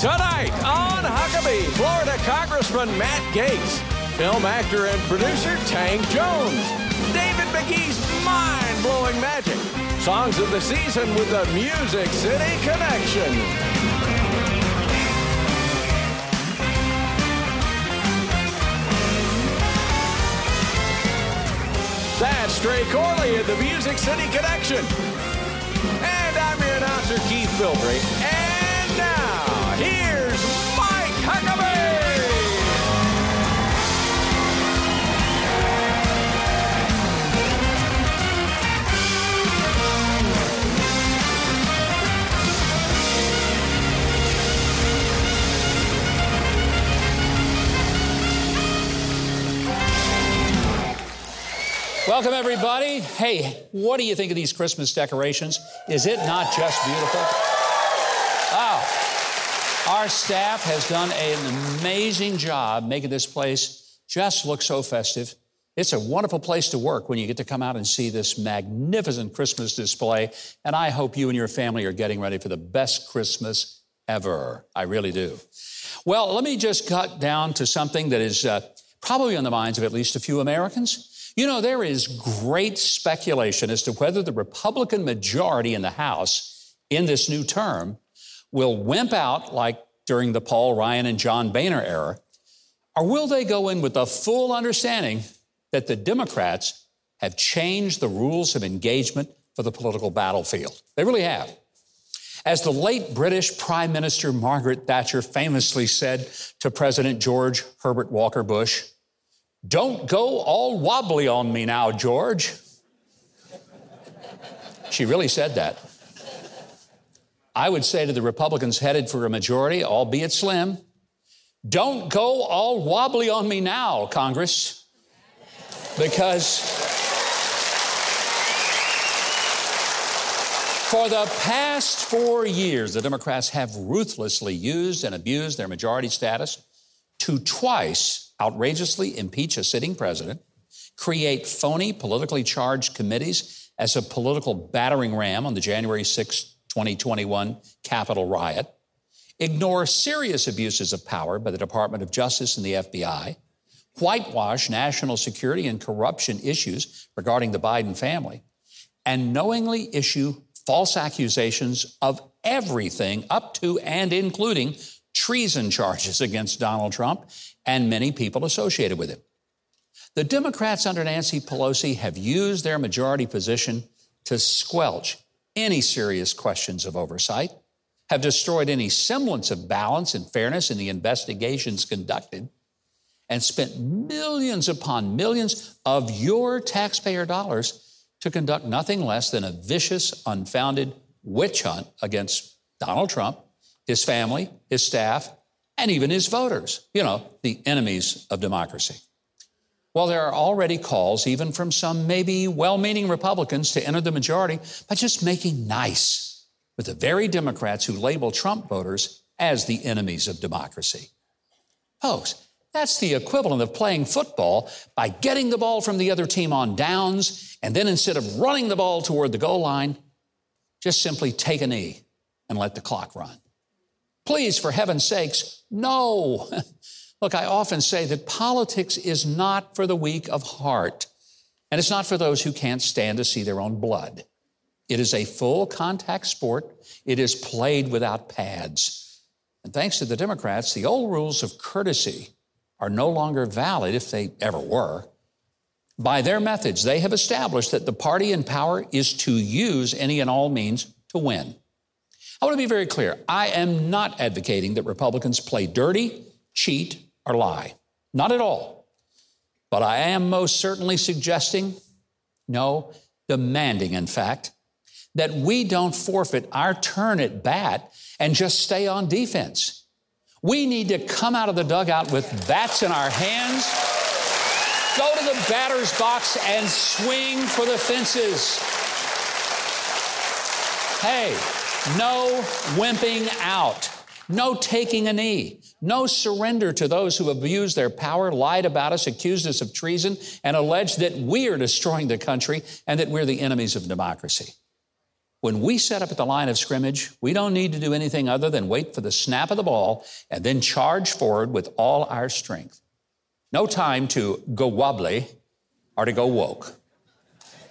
Tonight on Huckabee, Florida Congressman Matt Gaetz, film actor and producer Tank Jones, David McGee's mind blowing magic, songs of the season with the Music City Connection. That's Trey Corley at the Music City Connection. And I'm your announcer, Keith Bilbrey. Welcome, everybody. Hey, what do you think of these Christmas decorations? Is it not just beautiful? Oh, our staff has done an amazing job making this place just look so festive. It's a wonderful place to work when you get to come out and see this magnificent Christmas display. And I hope you and your family are getting ready for the best Christmas ever. I really do. Well, let me just cut down to something that is uh, probably on the minds of at least a few Americans. You know, there is great speculation as to whether the Republican majority in the House in this new term will wimp out like during the Paul Ryan and John Boehner era, or will they go in with the full understanding that the Democrats have changed the rules of engagement for the political battlefield? They really have. As the late British Prime Minister Margaret Thatcher famously said to President George Herbert Walker Bush, don't go all wobbly on me now, George. She really said that. I would say to the Republicans headed for a majority, albeit slim, don't go all wobbly on me now, Congress, because for the past four years, the Democrats have ruthlessly used and abused their majority status to twice outrageously impeach a sitting president, create phony politically charged committees as a political battering ram on the January 6, 2021 Capitol riot, ignore serious abuses of power by the Department of Justice and the FBI, whitewash national security and corruption issues regarding the Biden family, and knowingly issue false accusations of everything up to and including treason charges against Donald Trump and many people associated with him. The Democrats under Nancy Pelosi have used their majority position to squelch any serious questions of oversight, have destroyed any semblance of balance and fairness in the investigations conducted, and spent millions upon millions of your taxpayer dollars to conduct nothing less than a vicious, unfounded witch hunt against Donald Trump, his family, his staff, and even his voters, you know, the enemies of democracy. Well, there are already calls, even from some maybe well meaning Republicans, to enter the majority by just making nice with the very Democrats who label Trump voters as the enemies of democracy. Folks, that's the equivalent of playing football by getting the ball from the other team on downs, and then instead of running the ball toward the goal line, just simply take a knee and let the clock run. Please, for heaven's sakes, no. Look, I often say that politics is not for the weak of heart, and it's not for those who can't stand to see their own blood. It is a full contact sport. It is played without pads. And thanks to the Democrats, the old rules of courtesy are no longer valid if they ever were. By their methods, they have established that the party in power is to use any and all means to win. I want to be very clear. I am not advocating that Republicans play dirty, cheat, or lie. Not at all. But I am most certainly suggesting, no, demanding, in fact, that we don't forfeit our turn at bat and just stay on defense. We need to come out of the dugout with bats in our hands, go to the batter's box, and swing for the fences. Hey, no wimping out. No taking a knee. No surrender to those who abused their power, lied about us, accused us of treason, and alleged that we are destroying the country and that we're the enemies of democracy. When we set up at the line of scrimmage, we don't need to do anything other than wait for the snap of the ball and then charge forward with all our strength. No time to go wobbly or to go woke.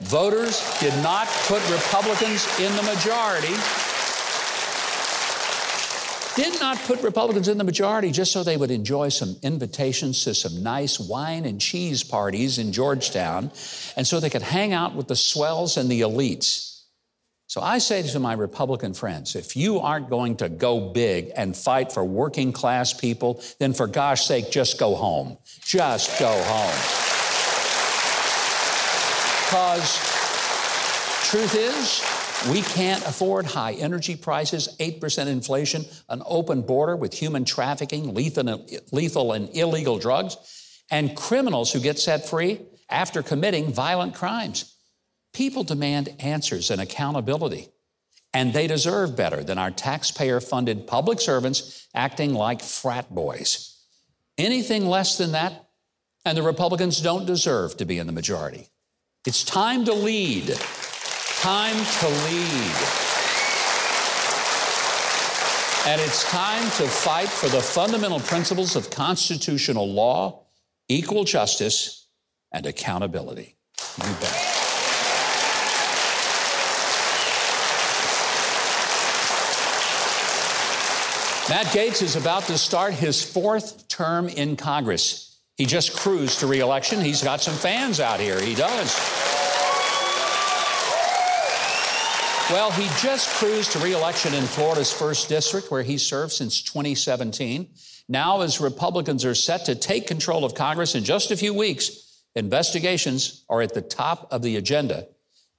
Voters did not put Republicans in the majority. Did not put Republicans in the majority just so they would enjoy some invitations to some nice wine and cheese parties in Georgetown and so they could hang out with the swells and the elites. So I say to my Republican friends, if you aren't going to go big and fight for working class people, then for gosh sake, just go home. Just go home. Because truth is, we can't afford high energy prices, 8% inflation, an open border with human trafficking, lethal, and illegal drugs, and criminals who get set free after committing violent crimes. People demand answers and accountability, and they deserve better than our taxpayer funded public servants acting like frat boys. Anything less than that, and the Republicans don't deserve to be in the majority. It's time to lead. Time to lead. And it's time to fight for the fundamental principles of constitutional law, equal justice, and accountability. You bet. Matt Gaetz is about to start his fourth term in Congress. He just cruised to reelection. He's got some fans out here. He does. Well, he just cruised to reelection in Florida's first district, where he served since 2017. Now, as Republicans are set to take control of Congress in just a few weeks, investigations are at the top of the agenda.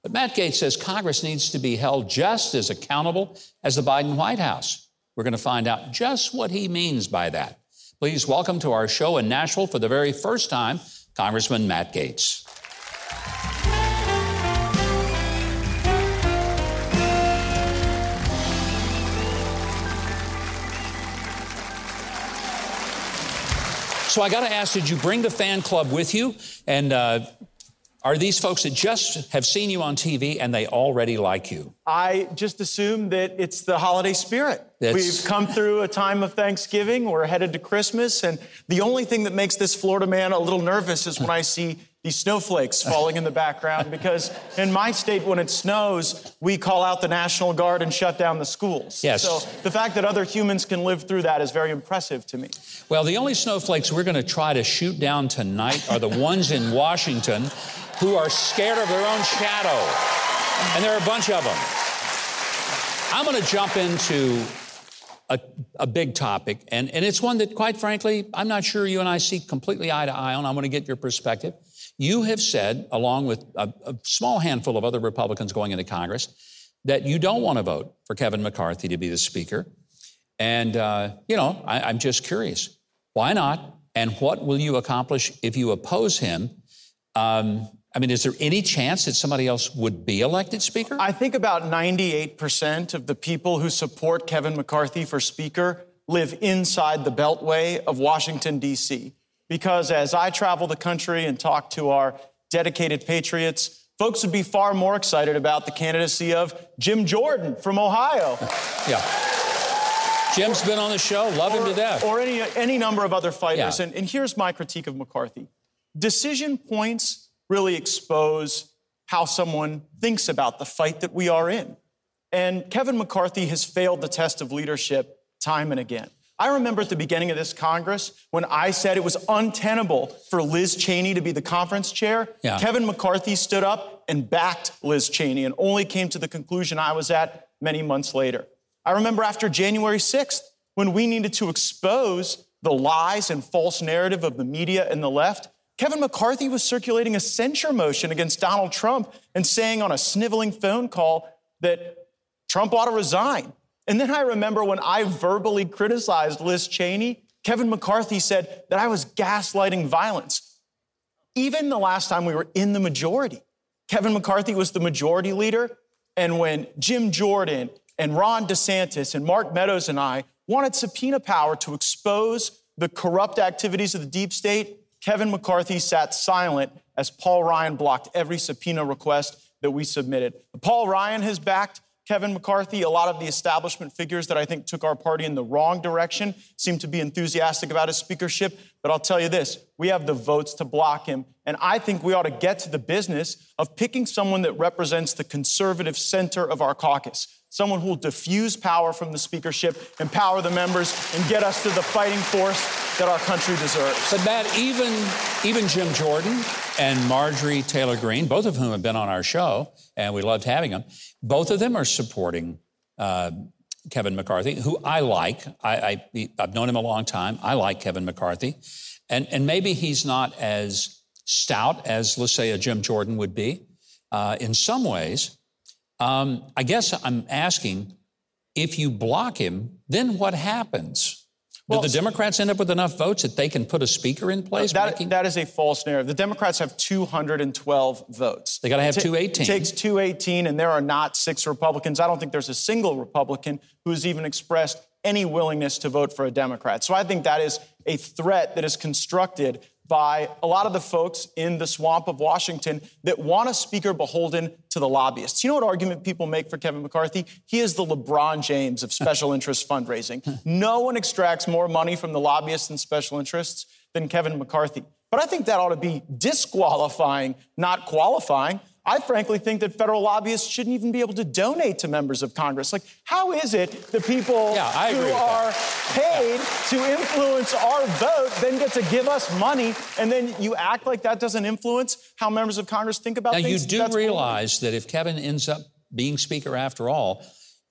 But Matt Gaetz says Congress needs to be held just as accountable as the Biden White House. We're going to find out just what he means by that. Please welcome to our show in Nashville for the very first time, Congressman Matt Gaetz. So I got to ask, did you bring the fan club with you? And uh, are these folks that just have seen you on TV and they already like you? I just assume that it's the holiday spirit. That's... We've come through a time of Thanksgiving, we're headed to Christmas, and the only thing that makes this Florida man a little nervous is when I see these snowflakes falling in the background because in my state, when it snows, we call out the National Guard and shut down the schools. Yes. So the fact that other humans can live through that is very impressive to me. Well, the only snowflakes we're going to try to shoot down tonight are the ones in Washington who are scared of their own shadow. And there are a bunch of them. I'm going to jump into a, a, big topic, and, and it's one that, quite frankly, I'm not sure you and I see completely eye to eye on. I'm going to get your perspective. You have said, along with a, a small handful of other Republicans going into Congress, that you don't want to vote for Kevin McCarthy to be the Speaker. And, uh, you know, I, I'm just curious. Why not? And what will you accomplish if you oppose him? Um, I mean, is there any chance that somebody else would be elected Speaker? I think about 98% of the people who support Kevin McCarthy for Speaker live inside the beltway of Washington, D.C. Because as I travel the country and talk to our dedicated patriots, folks would be far more excited about the candidacy of Jim Jordan from Ohio. yeah. Jim's been on the show, love or, him to death. Or any, any number of other fighters. Yeah. And, and here's my critique of McCarthy decision points really expose how someone thinks about the fight that we are in. And Kevin McCarthy has failed the test of leadership time and again. I remember at the beginning of this Congress when I said it was untenable for Liz Cheney to be the conference chair. Yeah. Kevin McCarthy stood up and backed Liz Cheney and only came to the conclusion I was at many months later. I remember after January 6th when we needed to expose the lies and false narrative of the media and the left. Kevin McCarthy was circulating a censure motion against Donald Trump and saying on a sniveling phone call that Trump ought to resign. And then I remember when I verbally criticized Liz Cheney, Kevin McCarthy said that I was gaslighting violence. Even the last time we were in the majority, Kevin McCarthy was the majority leader. And when Jim Jordan and Ron DeSantis and Mark Meadows and I wanted subpoena power to expose the corrupt activities of the deep state, Kevin McCarthy sat silent as Paul Ryan blocked every subpoena request that we submitted. Paul Ryan has backed Kevin McCarthy. A lot of the establishment figures that I think took our party in the wrong direction seem to be enthusiastic about his speakership. But I'll tell you this we have the votes to block him. And I think we ought to get to the business of picking someone that represents the conservative center of our caucus someone who will diffuse power from the speakership, empower the members, and get us to the fighting force that our country deserves. But Matt, even even Jim Jordan and Marjorie Taylor Greene, both of whom have been on our show, and we loved having them, both of them are supporting uh, Kevin McCarthy, who I like. I, I, have known him a long time. I like Kevin McCarthy, and and maybe he's not as stout as let's say a Jim Jordan would be uh, in some ways. Um, I guess I'm asking if you block him, then what happens? Do well, the Democrats end up with enough votes that they can put a speaker in place? That, making... that is a false narrative. The Democrats have 212 votes. They got to have 218. It takes 218, and there are not six Republicans. I don't think there's a single Republican who has even expressed any willingness to vote for a Democrat. So I think that is a threat that is constructed by a lot of the folks in the swamp of Washington that want a speaker beholden to the lobbyists. You know what argument people make for Kevin McCarthy? He is the LeBron James of special interest fundraising. No one extracts more money from the lobbyists and special interests than Kevin McCarthy. But I think that ought to be disqualifying, not qualifying. I frankly think that federal lobbyists shouldn't even be able to donate to members of Congress. Like, how is it the people yeah, who are paid to influence our vote then get to give us money, and then you act like that doesn't influence how members of Congress think about now, things? Now, you do realize that if Kevin ends up being Speaker after all,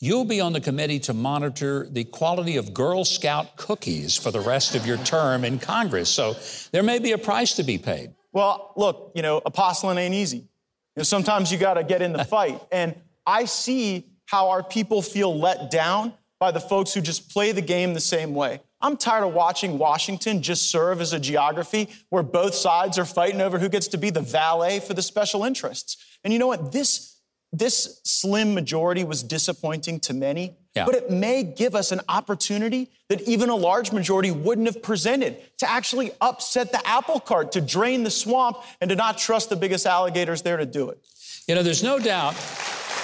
You'll be on the committee to monitor the quality of Girl Scout cookies for the rest of your term in Congress. So there may be a price to be paid. Well, look, you know, apostling ain't easy know, sometimes you got to get in the fight. And I see how our people feel let down by the folks who just play the game the same way. I'm tired of watching Washington just serve as a geography where both sides are fighting over who gets to be the valet for the special interests. And you know what? This, this slim majority was disappointing to many, yeah. but it may give us an opportunity that even a large majority wouldn't have presented to actually upset the apple cart, to drain the swamp, and to not trust the biggest alligators there to do it. You know, there's no doubt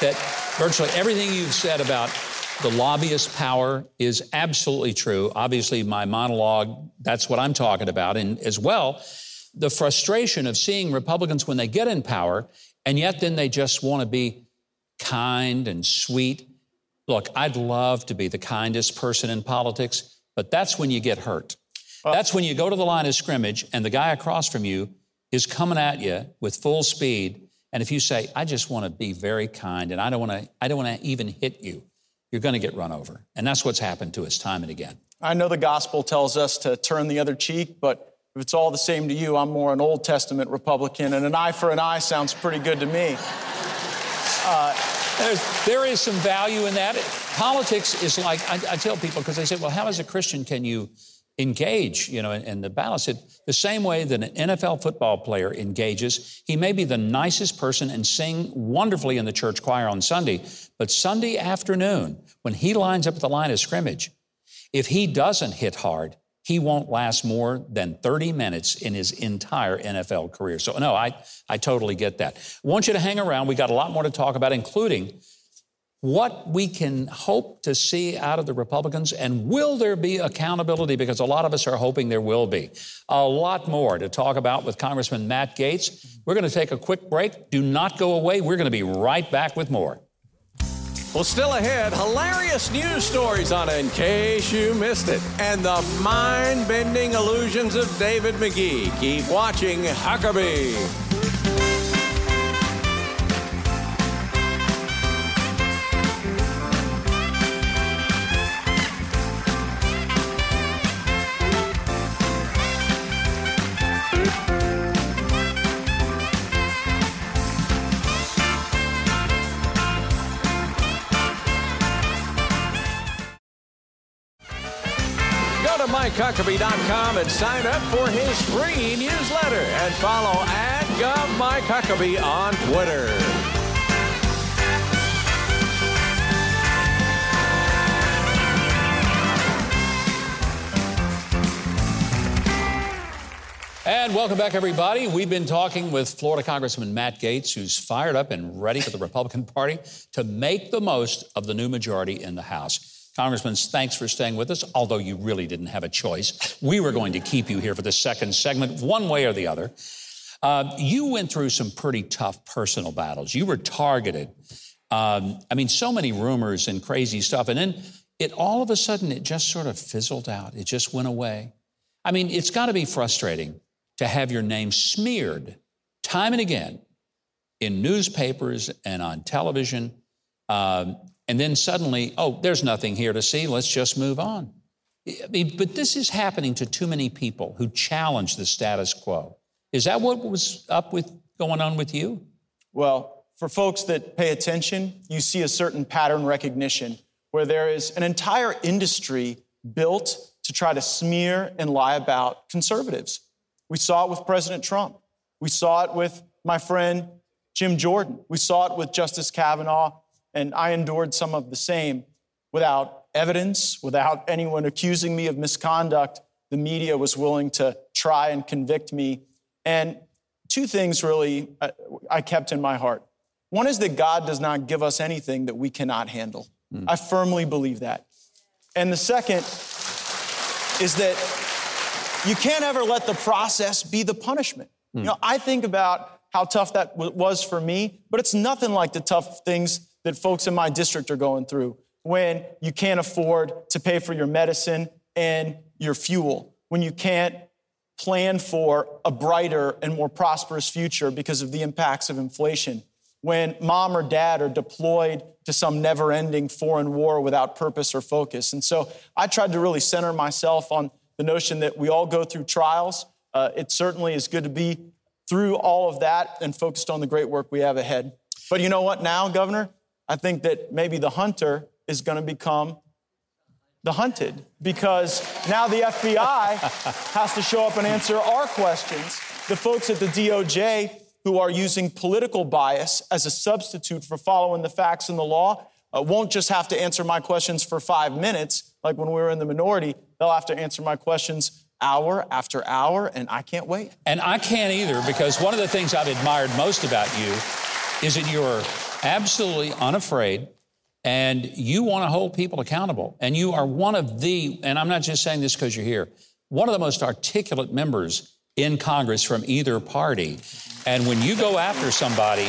that virtually everything you've said about the lobbyist power is absolutely true. Obviously, my monologue, that's what I'm talking about. And as well, the frustration of seeing Republicans when they get in power, and yet then they just want to be kind and sweet. Look, I'd love to be the kindest person in politics, but that's when you get hurt. Well, that's when you go to the line of scrimmage and the guy across from you is coming at you with full speed. And if you say, I just want to be very kind and I don't want to, I don't want to even hit you, you're going to get run over. And that's what's happened to us time and again. I know the gospel tells us to turn the other cheek, but if it's all the same to you, I'm more an Old Testament Republican, and an eye for an eye sounds pretty good to me. Uh, there is some value in that. Politics is like, I, I tell people, because they say, well, how as a Christian can you engage, you know, in, in the battle? I said, the same way that an NFL football player engages, he may be the nicest person and sing wonderfully in the church choir on Sunday, but Sunday afternoon, when he lines up at the line of scrimmage, if he doesn't hit hard, he won't last more than 30 minutes in his entire NFL career. So, no, I, I totally get that. I want you to hang around. We got a lot more to talk about, including what we can hope to see out of the Republicans, and will there be accountability? Because a lot of us are hoping there will be. A lot more to talk about with Congressman Matt Gaetz. We're going to take a quick break. Do not go away. We're going to be right back with more. Well, still ahead, hilarious news stories on in case you missed it, and the mind bending illusions of David McGee. Keep watching Huckabee. MikeHuckabee.com and sign up for his free newsletter and follow at GovMikeHuckabee on Twitter. And welcome back, everybody. We've been talking with Florida Congressman Matt Gaetz, who's fired up and ready for the Republican Party to make the most of the new majority in the House. Congressman, thanks for staying with us, although you really didn't have a choice. We were going to keep you here for the second segment, one way or the other. Uh, you went through some pretty tough personal battles. You were targeted. Um, I mean, so many rumors and crazy stuff. And then it all of a sudden, it just sort of fizzled out. It just went away. I mean, it's got to be frustrating to have your name smeared time and again in newspapers and on television. Um, and then suddenly, oh, there's nothing here to see. Let's just move on. But this is happening to too many people who challenge the status quo. Is that what was up with going on with you? Well, for folks that pay attention, you see a certain pattern recognition where there is an entire industry built to try to smear and lie about conservatives. We saw it with President Trump. We saw it with my friend Jim Jordan. We saw it with Justice Kavanaugh, and I endured some of the same. Without evidence, without anyone accusing me of misconduct, the media was willing to try and convict me. And two things really uh, I kept in my heart. One is that God does not give us anything that we cannot handle. Mm. I firmly believe that. And the second is that you can't ever let the process be the punishment. Hmm. You know, I think about how tough that was for me, but it's nothing like the tough things that folks in my district are going through when you can't afford to pay for your medicine and your fuel, when you can't plan for a brighter and more prosperous future because of the impacts of inflation, when mom or dad are deployed to some never ending foreign war without purpose or focus. And so I tried to really center myself on the notion that we all go through trials. Uh, it certainly is good to be through all of that and focused on the great work we have ahead. But you know what, now, Governor? I think that maybe the hunter is going to become the hunted because now the FBI has to show up and answer our questions. The folks at the DOJ who are using political bias as a substitute for following the facts and the law uh, won't just have to answer my questions for five minutes, like when we were in the minority. They'll have to answer my questions hour after hour, and I can't wait. And I can't either, because one of the things I've admired most about you is that you're absolutely unafraid and you want to hold people accountable. And you are one of the, and I'm not just saying this because you're here, one of the most articulate members in Congress from either party. And when you go after somebody,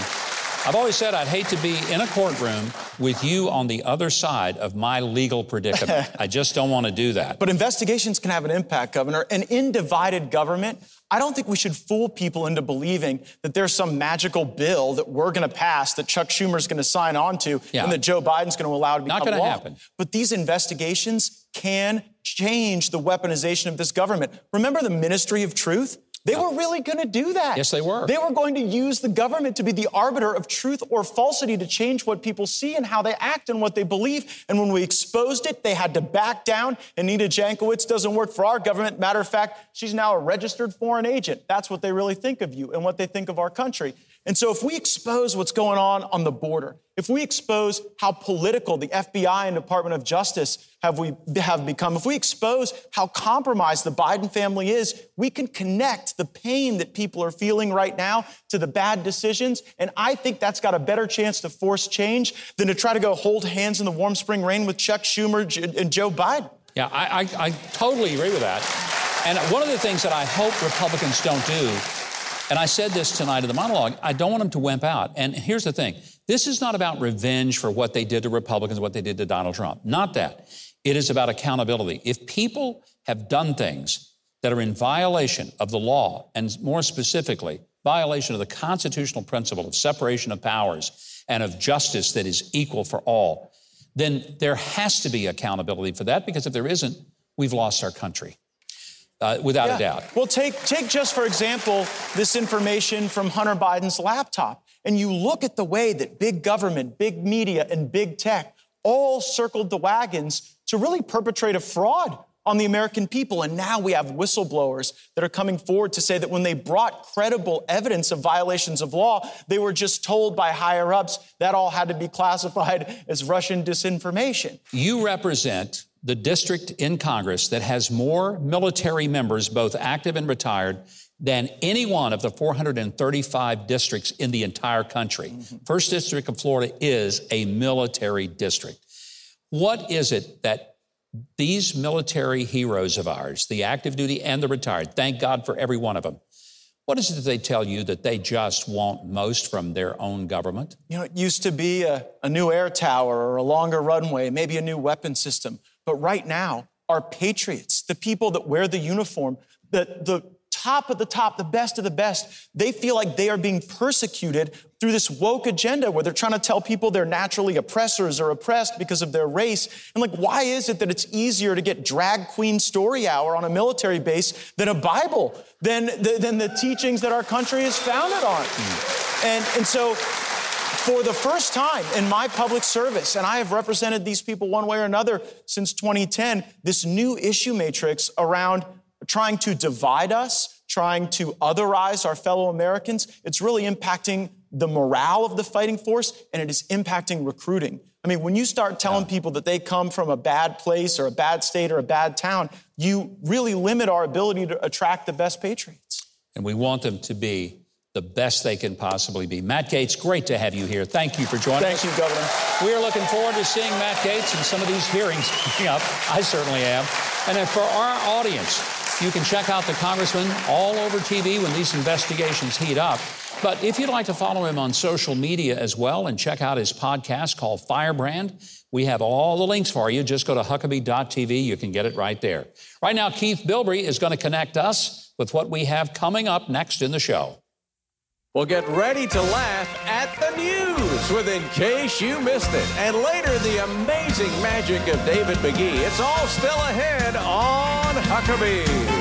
I've always said I'd hate to be in a courtroom with you on the other side of my legal predicament. I just don't want to do that. But investigations can have an impact, Governor. And in divided government, I don't think we should fool people into believing that there's some magical bill that we're going to pass that Chuck Schumer's going to sign on to yeah. and that Joe Biden's going to allow to become Not going to happen. But these investigations can change the weaponization of this government. Remember the Ministry of Truth? They were really going to do that. Yes, they were. They were going to use the government to be the arbiter of truth or falsity to change what people see and how they act and what they believe. And when we exposed it, they had to back down. Anita Jankowicz doesn't work for our government. Matter of fact, she's now a registered foreign agent. That's what they really think of you and what they think of our country. And so if we expose what's going on on the border, if we expose how political the FBI and Department of Justice have we have become, if we expose how compromised the Biden family is, we can connect the pain that people are feeling right now to the bad decisions. And I think that's got a better chance to force change than to try to go hold hands in the warm spring rain with Chuck Schumer and Joe Biden. Yeah, I, I, I totally agree with that. And one of the things that I hope Republicans don't do and I said this tonight in the monologue I don't want them to wimp out. And here's the thing this is not about revenge for what they did to Republicans, what they did to Donald Trump. Not that. It is about accountability. If people have done things that are in violation of the law, and more specifically, violation of the constitutional principle of separation of powers and of justice that is equal for all, then there has to be accountability for that because if there isn't, we've lost our country uh, without yeah. a doubt. Well, take, take just for example this information from Hunter Biden's laptop, and you look at the way that big government, big media, and big tech all circled the wagons to really perpetrate a fraud on the American people. And now we have whistleblowers that are coming forward to say that when they brought credible evidence of violations of law, they were just told by higher ups that all had to be classified as Russian disinformation. You represent the district in Congress that has more military members, both active and retired, than any one of the 435 districts in the entire country. Mm-hmm. First District of Florida is a military district. What is it that these military heroes of ours, the active duty and the retired, thank God for every one of them, what is it that they tell you that they just want most from their own government? You know, it used to be a, a new air tower or a longer runway, maybe a new weapon system. But right now, our patriots, the people that wear the uniform, the, the top of the top, the best of the best, they feel like they are being persecuted through this woke agenda where they're trying to tell people they're naturally oppressors or oppressed because of their race. And like, why is it that it's easier to get drag queen story hour on a military base than a Bible, than, than the teachings that our country is founded on? And, and so, for the first time in my public service, and I have represented these people one way or another since 2010, this new issue matrix around trying to divide us, trying to otherize our fellow Americans. It's really impacting the morale of the fighting force and it is impacting recruiting. I mean, when you start telling yeah. people that they come from a bad place or a bad state or a bad town, you really limit our ability to attract the best patriots. And we want them to be the best they can possibly be. Matt Gaetz, great to have you here. Thank you for joining Thank us. Thank you, Governor. We are looking forward to seeing Matt Gaetz in some of these hearings coming up. I certainly am. And then for our audience, you can check out the congressman all over TV when these investigations heat up. But if you'd like to follow him on social media as well and check out his podcast called Firebrand, we have all the links for you. Just go to Huckabee.tv. You can get it right there. Right now, Keith Bilbrey is going to connect us with what we have coming up next in the show. Well, get ready to laugh at the news with In Case You Missed It. And later, the amazing magic of David McGee. It's all still ahead on Huckabee.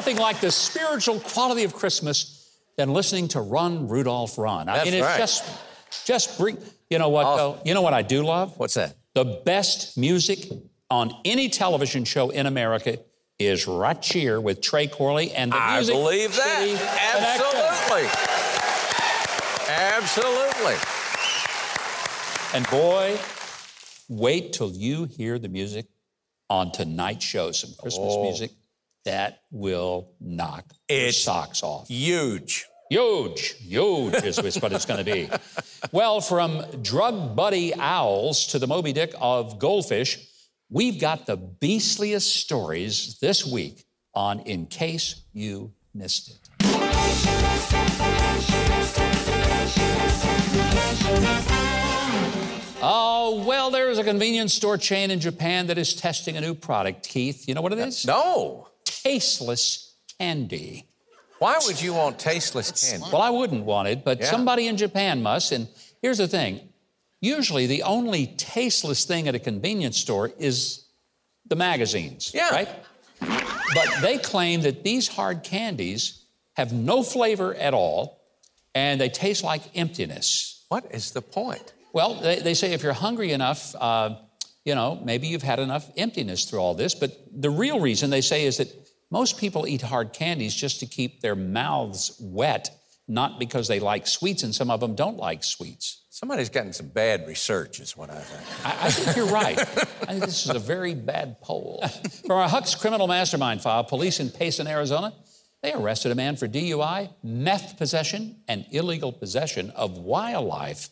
Nothing like the spiritual quality of Christmas than listening to Run Rudolph Run. I mean, it's right. just just bring. You know what? Awesome. Though? You know what I do love? What's that? The best music on any television show in America is right here with Trey Corley and the I music. I believe that. Absolutely. Absolutely. And boy, wait till you hear the music on tonight's show. Some Christmas oh. music that will knock it's socks off. Huge. Huge, huge is what it's going to be. Well, from drug buddy owls to the Moby Dick of goldfish, we've got the beastliest stories this week on In Case You Missed It. Oh, well, there's a convenience store chain in Japan that is testing a new product, Keith. You know what it is? No tasteless candy. Why would you want tasteless candy? Well, I wouldn't want it, but yeah. somebody in Japan must. And here's the thing usually the only tasteless thing at a convenience store is the magazines, yeah. right? But they claim that these hard candies have no flavor at all and they taste like emptiness. What is the point? Well, they, they say if you're hungry enough, uh, you know, maybe you've had enough emptiness through all this. But the real reason they say is that most people eat hard candies just to keep their mouths wet, not because they like sweets, and some of them don't like sweets. Somebody's gotten some bad research, is what I think. I, I think you're right. I think this is a very bad poll. From our Huck's criminal mastermind file, police in Payson, Arizona, they arrested a man for DUI, meth possession, and illegal possession of wildlife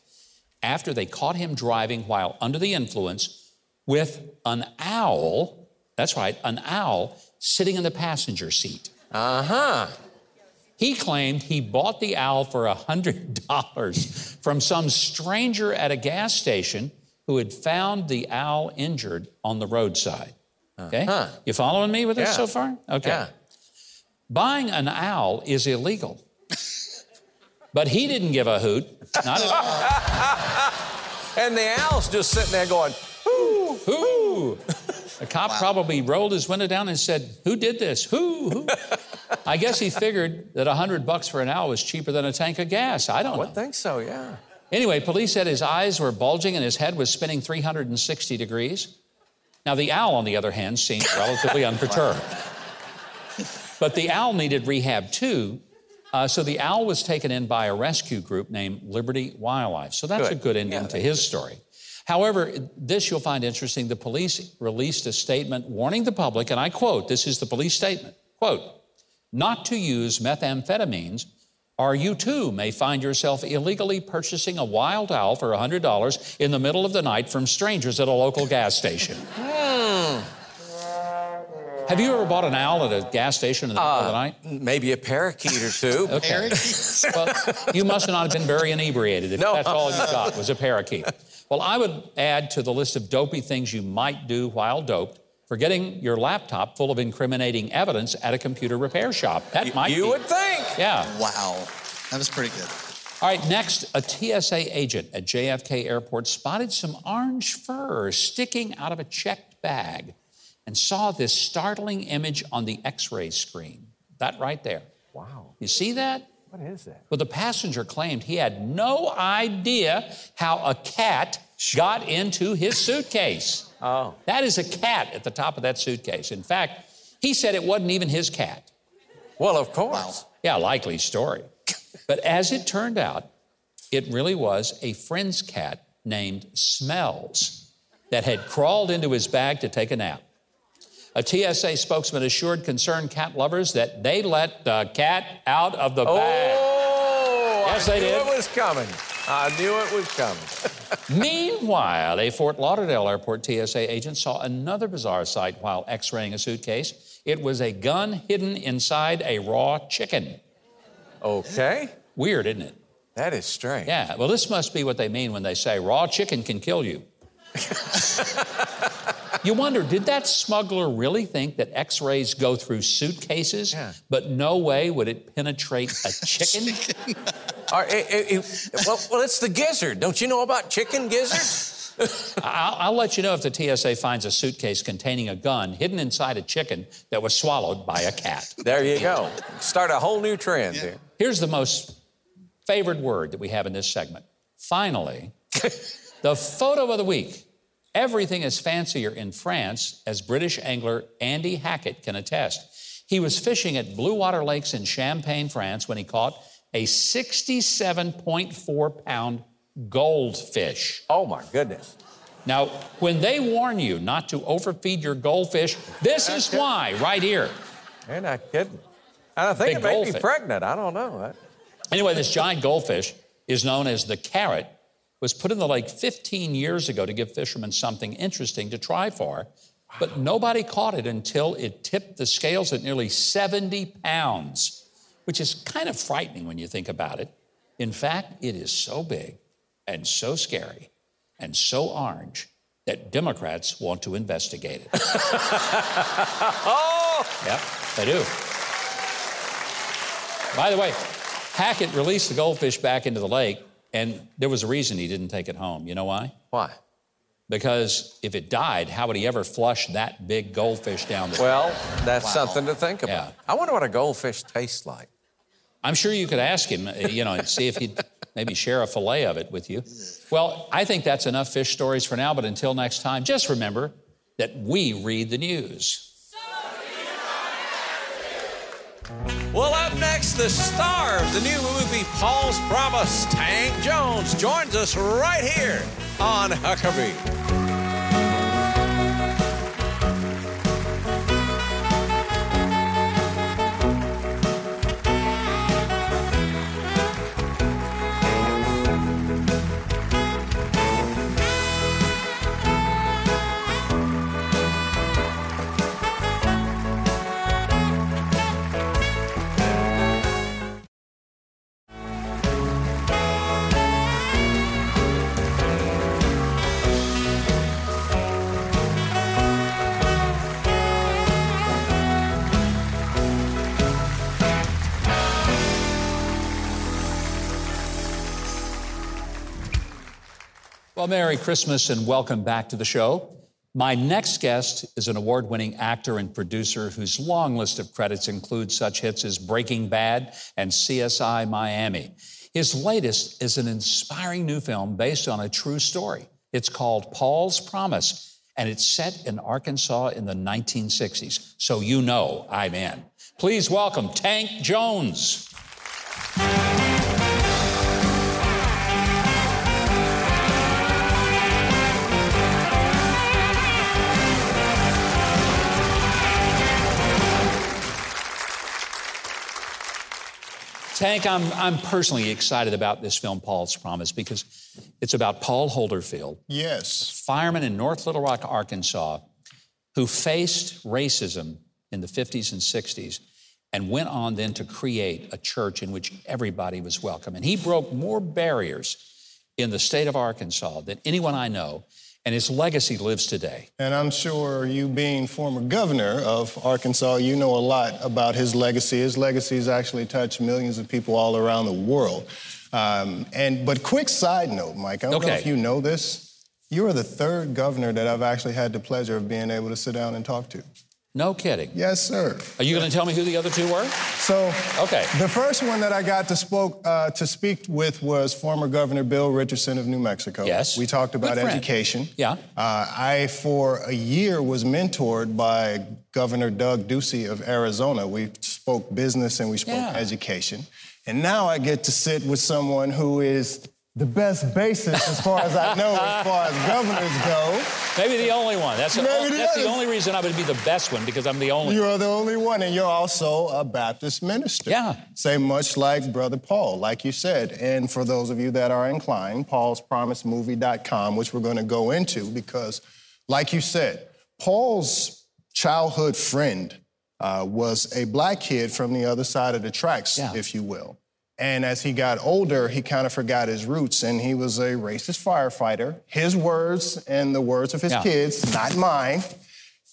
after they caught him driving while under the influence with an owl. That's right, an owl sitting in the passenger seat. Uh huh. He claimed he bought the owl for $100 from some stranger at a gas station who had found the owl injured on the roadside. Okay? Uh-huh. You following me with this so far? Okay. Yeah. Buying an owl is illegal. But he didn't give a hoot. Not at all. And the owl's just sitting there going? The cop probably rolled his window down and said, Who did this? Who? Who? I guess he figured that a hundred bucks for an owl was cheaper than a tank of gas. I don't I know. think so, yeah. Anyway, police said his eyes were bulging and his head was spinning 360 degrees. Now, the owl, on the other hand, seemed relatively unperturbed. But the owl needed rehab too. Uh, so the owl was taken in by a rescue group named Liberty Wildlife. So that's Good. a good ending Yeah, to his story. However, this you'll find interesting. The police released a statement warning the public, and I quote this is the police statement quote, not to use methamphetamines, or you too may find yourself illegally purchasing a wild owl for $100 in the middle of the night from strangers at a local gas station. Have you ever bought an owl at a gas station in the middle of the uh, night? Maybe a parakeet or two. Okay. well, you must not have been very inebriated if No. that's all you got was a parakeet. Well, I would add to the list of dopey things you might do while doped, forgetting your laptop full of incriminating evidence at a computer repair shop. That might you be. would think. Yeah. Wow. That was pretty good. All right, next, a TSA agent at JFK Airport spotted some orange fur sticking out of a checked bag and saw this startling image on the x ray screen. That right there. Wow. You see that? What is that? Well, the passenger claimed he had no idea how a cat got into his suitcase. Oh. That is a cat at the top of that suitcase. In fact, he said it wasn't even his cat. Well, of course. Yeah, likely story. But as it turned out, it really was a friend's cat named Smells that had crawled into his bag to take a nap. A TSA spokesman assured concerned cat lovers that they let the cat out of the bag. Oh, Yes, I they knew did. it was coming. I knew it was coming. Meanwhile, a Fort Lauderdale airport TSA agent saw another bizarre sight while x raying a suitcase. It was a gun hidden inside a raw chicken. Okay. Weird, isn't it? That is strange. Yeah, well, this must be what they mean when they say raw chicken can kill you. you wonder, did that smuggler really think that x rays go through suitcases, Yeah. but no way would it penetrate a chicken? All right, eh, eh, eh, well, well, it's the gizzard. Don't you know about chicken gizzards? I'll, I'll let you know if the TSA finds a suitcase containing a gun hidden inside a chicken that was swallowed by a cat. there you go. Start a whole new trend here. Here's the most favored word that we have in this segment. Finally, the photo of the week. Everything is fancier in France, as British angler Andy Hackett can attest. He was fishing at Blue Water Lakes in Champagne, France, when he caught a 67.4 pound goldfish. Oh, my goodness. Now, when they warn you not to overfeed your goldfish, this is why, right here. You're not kidding. I think Big it may be pregnant. I don't know. Anyway, this giant goldfish is known as the carrot, was put in the lake 15 years ago to give fishermen something interesting to try for. But nobody caught it until it tipped the scales at nearly 70 pounds, which is kind of frightening when you think about it. In fact, it is so big and so scary and so orange that Democrats want to investigate it. Oh, Yep, they do. By the way, Hackett released the goldfish back into the lake, and there was a reason he didn't take it home. You know why? why? Because if it died, how would he ever flush that big goldfish down the Well, that's something to think about. Yeah. I wonder what a goldfish tastes like. I'm sure you could ask him, uh, you know, and see if he'd maybe share a fillet of it with you. Well, I think that's enough fish stories for now, but until next time, just remember that we read the news. Well, up next, the star of the new movie Paul's Promise, Tank Jones, joins us right here on Huckabee. Merry Christmas and welcome back to the show. My next guest is an award winning actor and producer whose long list of credits includes such hits as Breaking Bad and CSI Miami. His latest is an inspiring new film based on a true story. It's called Paul's Promise, and it's set in Arkansas in the 1960s. So you know I'm in. Please welcome Tank Jones. Tank, I'm, I'm personally excited about this film, Paul's Promise, because it's about Paul Holderfield. Yes. Fireman in North Little Rock, Arkansas, who faced racism in the 50s and 60s and went on then to create a church in which everybody was welcome. And he broke more barriers in the state of Arkansas than anyone I know and his legacy lives today. And I'm sure you, being former governor of Arkansas, you know a lot about his legacy. His legacy has actually touched millions of people all around the world. Um, and but quick side note, Mike, I don't okay. know if you know this. You are the third governor that I've actually had the pleasure of being able to sit down and talk to. No kidding. Yes, sir. Are you going to tell me who the other two were? So, okay. The first one that I got to spoke uh, to speak with was former Governor Bill Richardson of New Mexico. Yes. We talked about education. Yeah. Uh, I, for a year, was mentored by Governor Doug Ducey of Arizona. We spoke business and we spoke yeah. education. And now I get to sit with someone who is the best basis, as far as I know, as far as governors go. Maybe the only one. That's, the, the, that's the, only reason I would be the best one because I'm the only. You're the only one, and you're also a Baptist minister. Yeah. Say much like Brother Paul, like you said. And for those of you that are inclined, paulspromisemovie.com, which we're going to go into because, like you said, Paul's childhood friend uh, was a black kid from the other side of the tracks, yeah. if you will. And as he got older, he kind of forgot his roots and he was a racist firefighter. His words and the words of his yeah. kids, not mine.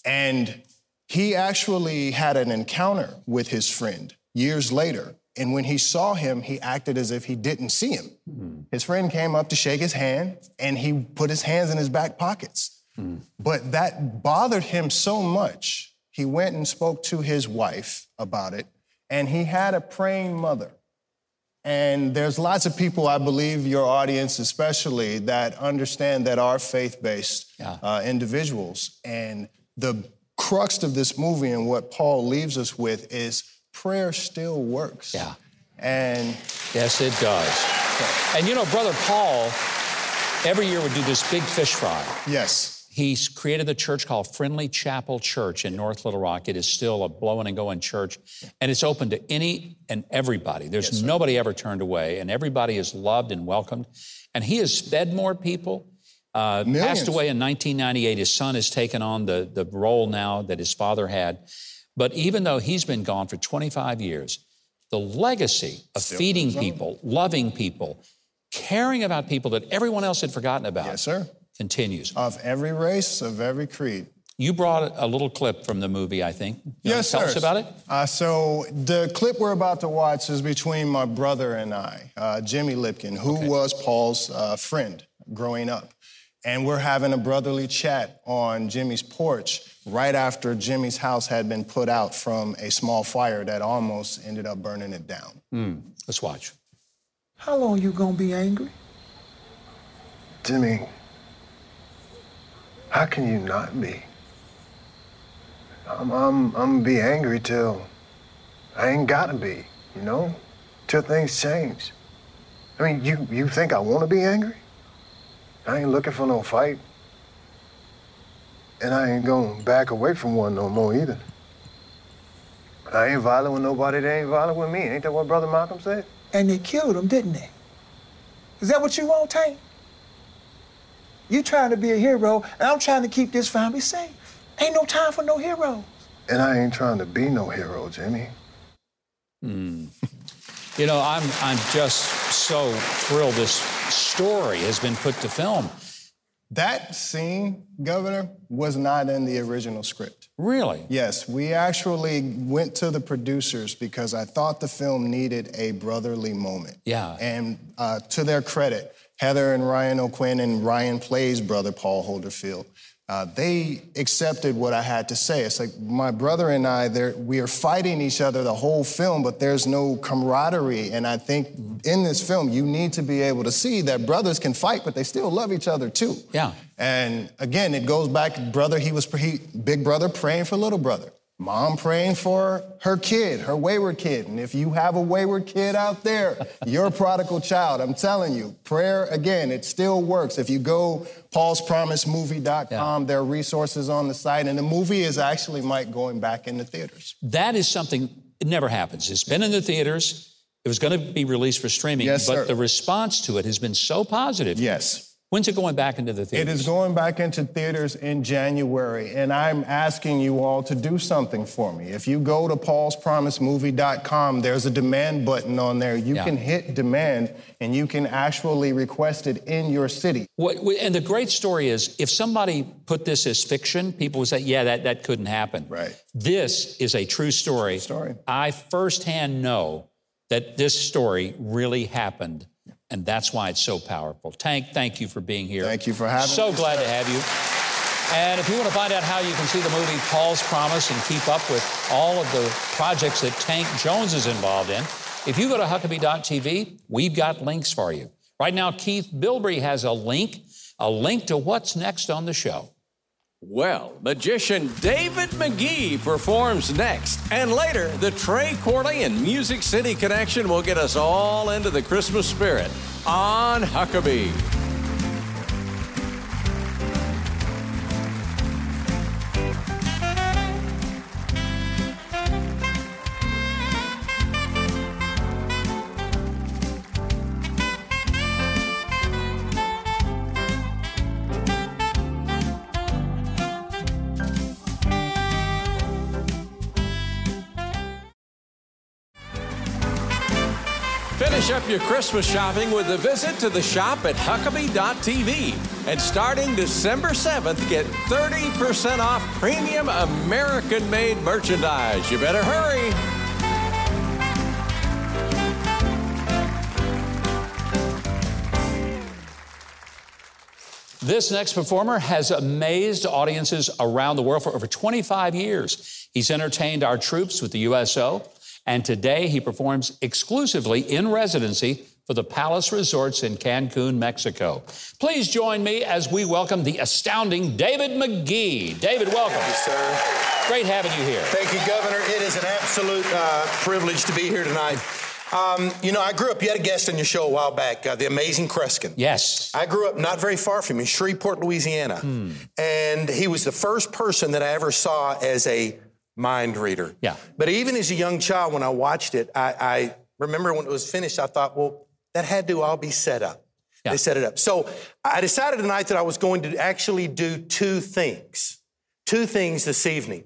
And he actually had an encounter with his friend years later. And when he saw him, he acted as if he didn't see him. Mm. His friend came up to shake his hand and he put his hands in his back pockets. Mm. But that bothered him so much, he went and spoke to his wife about it. And he had a praying mother and there's lots of people, I believe, your audience especially, that understand that are faith based yeah. uh, individuals. And the crux of this movie and what Paul leaves us with is prayer still works. Yeah. And yes, it does. And you know, Brother Paul every year would do this big fish fry. Yes. He's created a church called Friendly Chapel Church in North Little Rock. It is still a blowing and going church, and it's open to any and everybody. There's yes, nobody ever turned away, and everybody is loved and welcomed. And he has fed more people. Uh, passed away in 1998. His son has taken on the, the role now that his father had. But even though he's been gone for 25 years, the legacy of Still feeding people, loving people, caring about people that everyone else had forgotten about. Yes, sir continues. Of every race, of every creed. You brought a little clip from the movie, I think. You yes, Tell sir. us about it. Uh, so the clip we're about to watch is between my brother and I, uh, Jimmy Lipkin, who okay. was Paul's uh, friend growing up. And we're having a brotherly chat on Jimmy's porch right after Jimmy's house had been put out from a small fire that almost ended up burning it down. Mm, let's watch. How long you gonna be angry? Jimmy, how can you not be? I'm, I'm, I'm gonna be angry till I ain't gotta be, you know? Till things change. I mean, you, you think I wanna be angry? I ain't looking for no fight. And I ain't gonna back away from one no more either. I ain't violent with nobody that ain't violent with me. Ain't that what Brother Malcolm said? And they killed him, didn't they? Is that what you want, Tank? You trying to be a hero, and I'm trying to keep this family safe. Ain't no time for no heroes. And I ain't trying to be no hero, Jimmy. Hmm. you know, I'm I'm just so thrilled this story has been put to film. That scene, Governor, was not in the original script. Really? Yes, we actually went to the producers because I thought the film needed a brotherly moment. Yeah. And uh, to their credit, Heather and Ryan O'Quinn and Ryan plays brother Paul Holderfield. Uh, they accepted what I had to say. It's like my brother and I, we are fighting each other the whole film, but there's no camaraderie. And I think in this film, you need to be able to see that brothers can fight, but they still love each other too. Yeah. And again, it goes back, brother, he was he, big brother praying for little brother. Mom praying for her kid, her wayward kid. And if you have a wayward kid out there, you're a prodigal child. I'm telling you, prayer, again, it still works. If you go paulspromisemovie.com, yeah. there are resources on the site. And the movie is actually, Mike, going back in the theaters. That is something, it never happens. It's been in the theaters. It was going to be released for streaming, yes, but sir. the response to it has been so positive. Yes. When's it going back into the theaters? It is going back into theaters in January, and I'm asking you all to do something for me. If you go to paulspromisemovie.com, there's a demand button on there. You yeah. can hit demand, and you can actually request it in your city. What, and the great story is, if somebody put this as fiction, people would say, "Yeah, that that couldn't happen." Right. This is a true story. Story. I firsthand know that this story really happened and that's why it's so powerful. Tank, thank you for being here. Thank you for having so me. So glad to have you. And if you want to find out how you can see the movie Paul's Promise and keep up with all of the projects that Tank Jones is involved in, if you go to Huckabee.tv, we've got links for you. Right now, Keith Bilbrey has a link, a link to what's next on the show. Well, magician David McGee performs next. And later, the Trey Corley and Music City connection will get us all into the Christmas spirit on Huckabee. Your Christmas shopping with a visit to the shop at Huckabee.tv. And starting December 7th, get 30% off premium American made merchandise. You better hurry. This next performer has amazed audiences around the world for over 25 years. He's entertained our troops with the USO, and today he performs exclusively in residency for the Palace Resorts in Cancun, Mexico. Please join me as we welcome the astounding David McGee. David, welcome. Thank you, sir. Great having you here. Thank you, Governor. It is an absolute uh, privilege to be here tonight. Um, you know, I grew up, you had a guest on your show a while back, uh, the amazing Kreskin. Yes. I grew up not very far from you, Shreveport, Louisiana. Hmm. And he was the first person that I ever saw as a mind reader. Yeah. But even as a young child, when I watched it, I, I remember when it was finished, I thought, well, that had to all be set up. Yeah. They set it up. So I decided tonight that I was going to actually do two things. Two things this evening.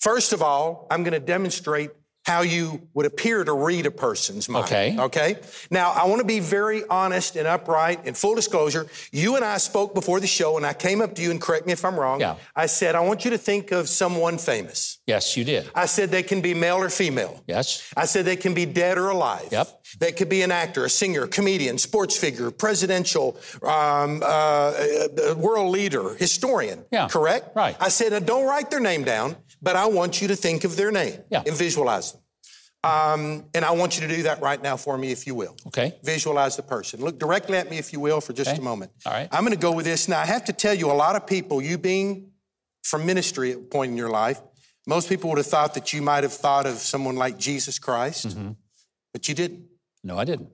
First of all, I'm going to demonstrate how you would appear to read a person's mind. Okay. Okay. Now, I want to be very honest and upright and full disclosure. You and I spoke before the show, and I came up to you and correct me if I'm wrong. Yeah. I said, I want you to think of someone famous. Yes, you did. I said they can be male or female. Yes. I said they can be dead or alive. Yep. They could be an actor, a singer, a comedian, sports figure, presidential, um, uh, world leader, historian. Yeah. Correct? Right. I said, don't write their name down, but I want you to think of their name yeah. and visualize. Um, and I want you to do that right now for me, if you will. Okay. Visualize the person. Look directly at me, if you will, for just okay. a moment. All right. I'm going to go with this. Now, I have to tell you, a lot of people, you being from ministry at a point in your life, most people would have thought that you might have thought of someone like Jesus Christ, mm-hmm. but you didn't. No, I didn't.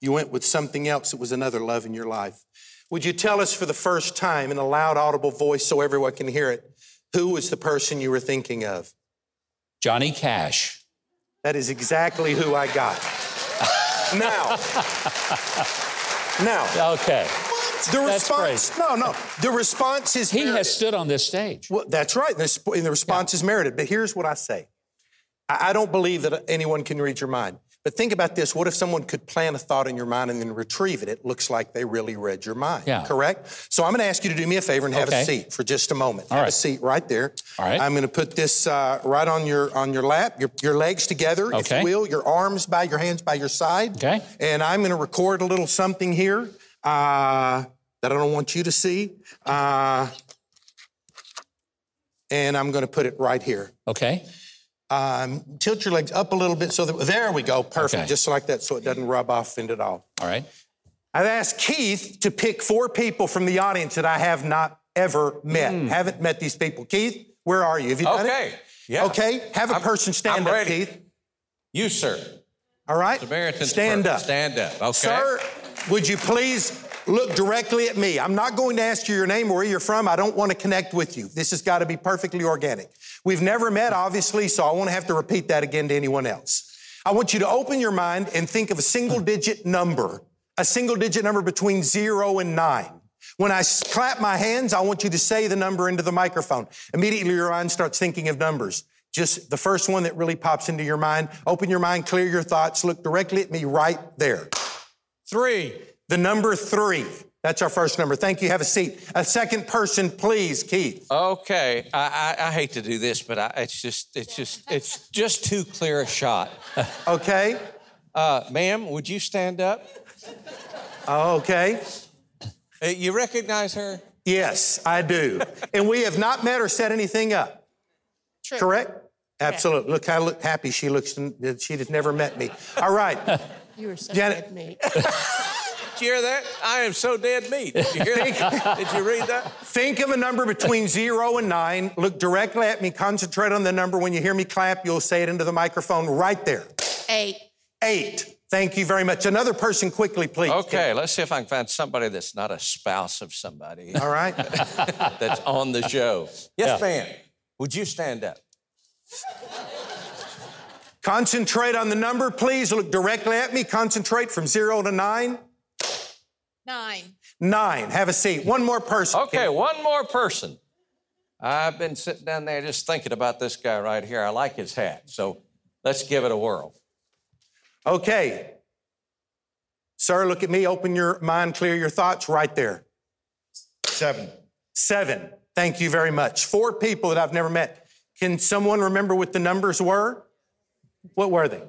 You went with something else that was another love in your life. Would you tell us for the first time in a loud, audible voice so everyone can hear it, who was the person you were thinking of? Johnny Cash. That is exactly who I got. now, now. Okay. The response, no, no. The response is he merited. has stood on this stage. Well, that's right. And the response yeah. is merited. But here's what I say: I don't believe that anyone can read your mind. But think about this what if someone could plant a thought in your mind and then retrieve it? It looks like they really read your mind. Yeah. Correct? So I'm going to ask you to do me a favor and have Okay. a seat for just a moment. All have right. a seat right there. All right. I'm going to put this uh, right on your on your lap, your, your legs together, if you will, your arms by your hands by your side. Okay. And I'm going to record a little something here uh, that I don't want you to see. Uh, and I'm going to put it right here. Okay. Um, tilt your legs up a little bit so that there we go, perfect, Okay. just like that, so it doesn't rub off into it all. All right. I've asked Keith to pick four people from the audience that I have not ever met. Hmm. Haven't met these people. Keith, where are you? Have you done it? Okay. Yeah. Okay. Have a I'm- person stand I'm up, ready. Keith. You, sir. All right. Samaritan's stand Purse. up. Stand up. Okay. Sir, would you please look directly at me? I'm not going to ask you your name or where you're from. I don't want to connect with you. This has got to be perfectly organic. We've never met, obviously, so I won't have to repeat that again to anyone else. I want you to open your mind and think of a single digit number, a single digit number between zero and nine. When I clap my hands, I want you to say the number into the microphone. Immediately, your mind starts thinking of numbers. Just the first one that really pops into your mind. Open your mind, clear your thoughts, look directly at me right there. Three. The number three. That's our first number. Thank you. Have a seat. A second person, please, Keith. Okay. I, I, I hate to do this, but I, it's just it's just it's just too clear a shot. Okay. Uh, ma'am, would you stand up? Okay. Uh, you recognize her? Yes, I do. and we have not met or set anything up. True. Correct? Absolutely. Look how look happy she looks. and She has never met me. All right. You were so Janet- dead meat. Did you hear that? I am so dead meat. Did you hear that? Did you read that? Think of a number between zero and nine. Look directly at me. Concentrate on the number. When you hear me clap, you'll say it into the microphone right there. Eight. Eight. Thank you very much. Another person, quickly, please. Okay, let's see if I can find somebody that's not a spouse of somebody All right. that's on the show. Yes, Yeah. ma'am. Would you stand up? Concentrate on the number, please. Look directly at me. Concentrate from zero to nine. Nine. Nine. Have a seat. One more person. Okay, one more person. I've been sitting down there just thinking about this guy right here. I like his hat, so let's give it a whirl. Okay. Sir, look at me. Open your mind, clear your thoughts right there. Seven. Seven. Thank you very much. Four people that I've never met. Can someone remember what the numbers were? What were they?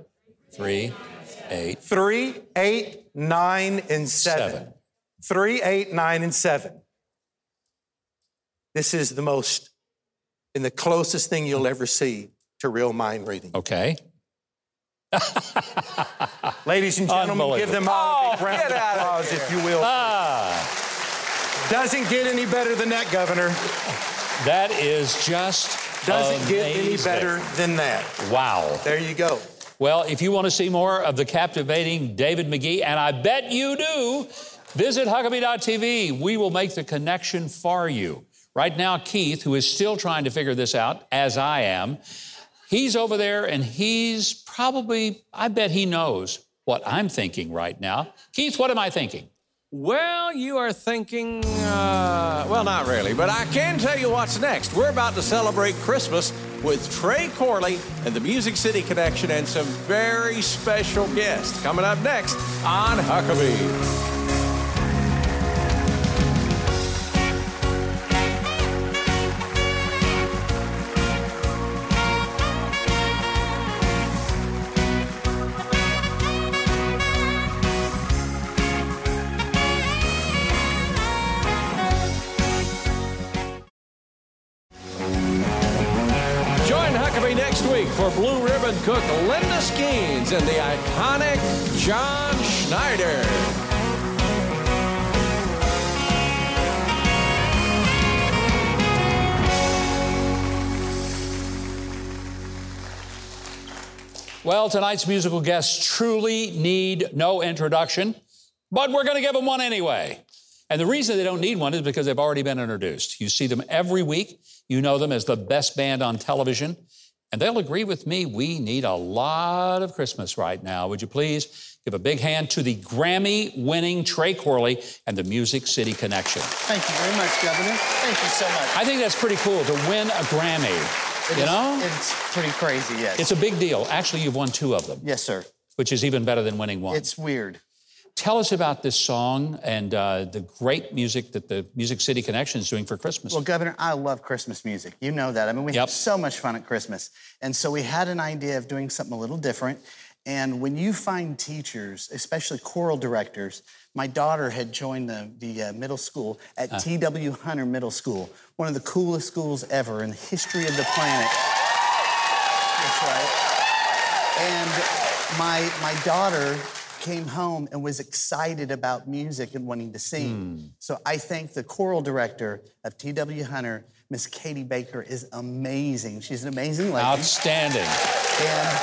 Three, eight, Three, eight, nine, and seven. seven. Three, eight, nine, and seven. This is the most and the closest thing you'll ever see to real mind reading. Okay. Ladies and gentlemen, give them all a big Oh, round get of applause, if you will. Ah, Doesn't get any better than that, Governor. that is just Doesn't get any better than that. Wow. There you go. Well, if you want to see more of the captivating David McGee, and I bet you do, visit Huckabee.tv. We will make the connection for you. Right now, Keith, who is still trying to figure this out, as I am, he's over there and he's probably, I bet he knows what I'm thinking right now. Keith, what am I thinking? Well, you are thinking, uh, well, not really, but I can tell you what's next. We're about to celebrate Christmas with Trey Corley and the Music City Connection and some very special guests coming up next on Huckabee. And the iconic John Schneider. Well, tonight's musical guests truly need no introduction, but we're going to give them one anyway. And the reason they don't need one is because they've already been introduced. You see them every week. You know them as the best band on television. And they'll agree with me, we need a lot of Christmas right now. Would you please give a big hand to the Grammy winning Trey Corley and the Music City Connection? Thank you very much, Governor. Thank you so much. I think that's pretty cool to win a Grammy. It you is- know? It's pretty crazy, yes. It's a big deal. Actually, you've won two of them. yes, sir. which is even better than winning one. It's weird. Tell us about this song and uh, the great music that the Music City Connection is doing for Christmas. Well, Governor, I love Christmas music. You know that. I mean, we Yep. have so much fun at Christmas. And so we had an idea of doing something a little different. And when you find teachers, especially choral directors, my daughter had joined the, the uh, middle school at Uh. T.W. Hunter Middle School, one of the coolest schools ever in the history of the planet. That's right. And my, my daughter came home and was excited about music and wanting to sing. Hmm. So I think the choral director of T.W. Hunter, Miss Katie Baker, is amazing. She's an amazing lady. Outstanding. And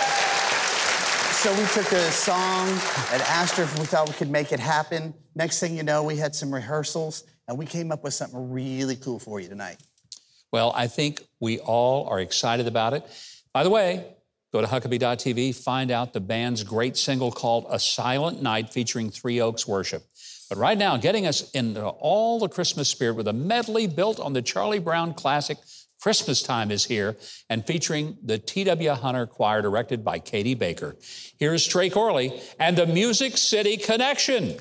so we took a song and asked her if we thought we could make it happen. Next thing you know, we had some rehearsals and we came up with something really cool for you tonight. Well, I think we all are excited about it. By the way, go to Huckabee.tv, find out the band's great single called A Silent Night featuring Three Oaks Worship. But right now, getting us into all the Christmas spirit with a medley built on the Charlie Brown classic Christmas Time is here and featuring the T.W. Hunter Choir directed by Katie Baker. Here's Trey Corley and the Music City Connection.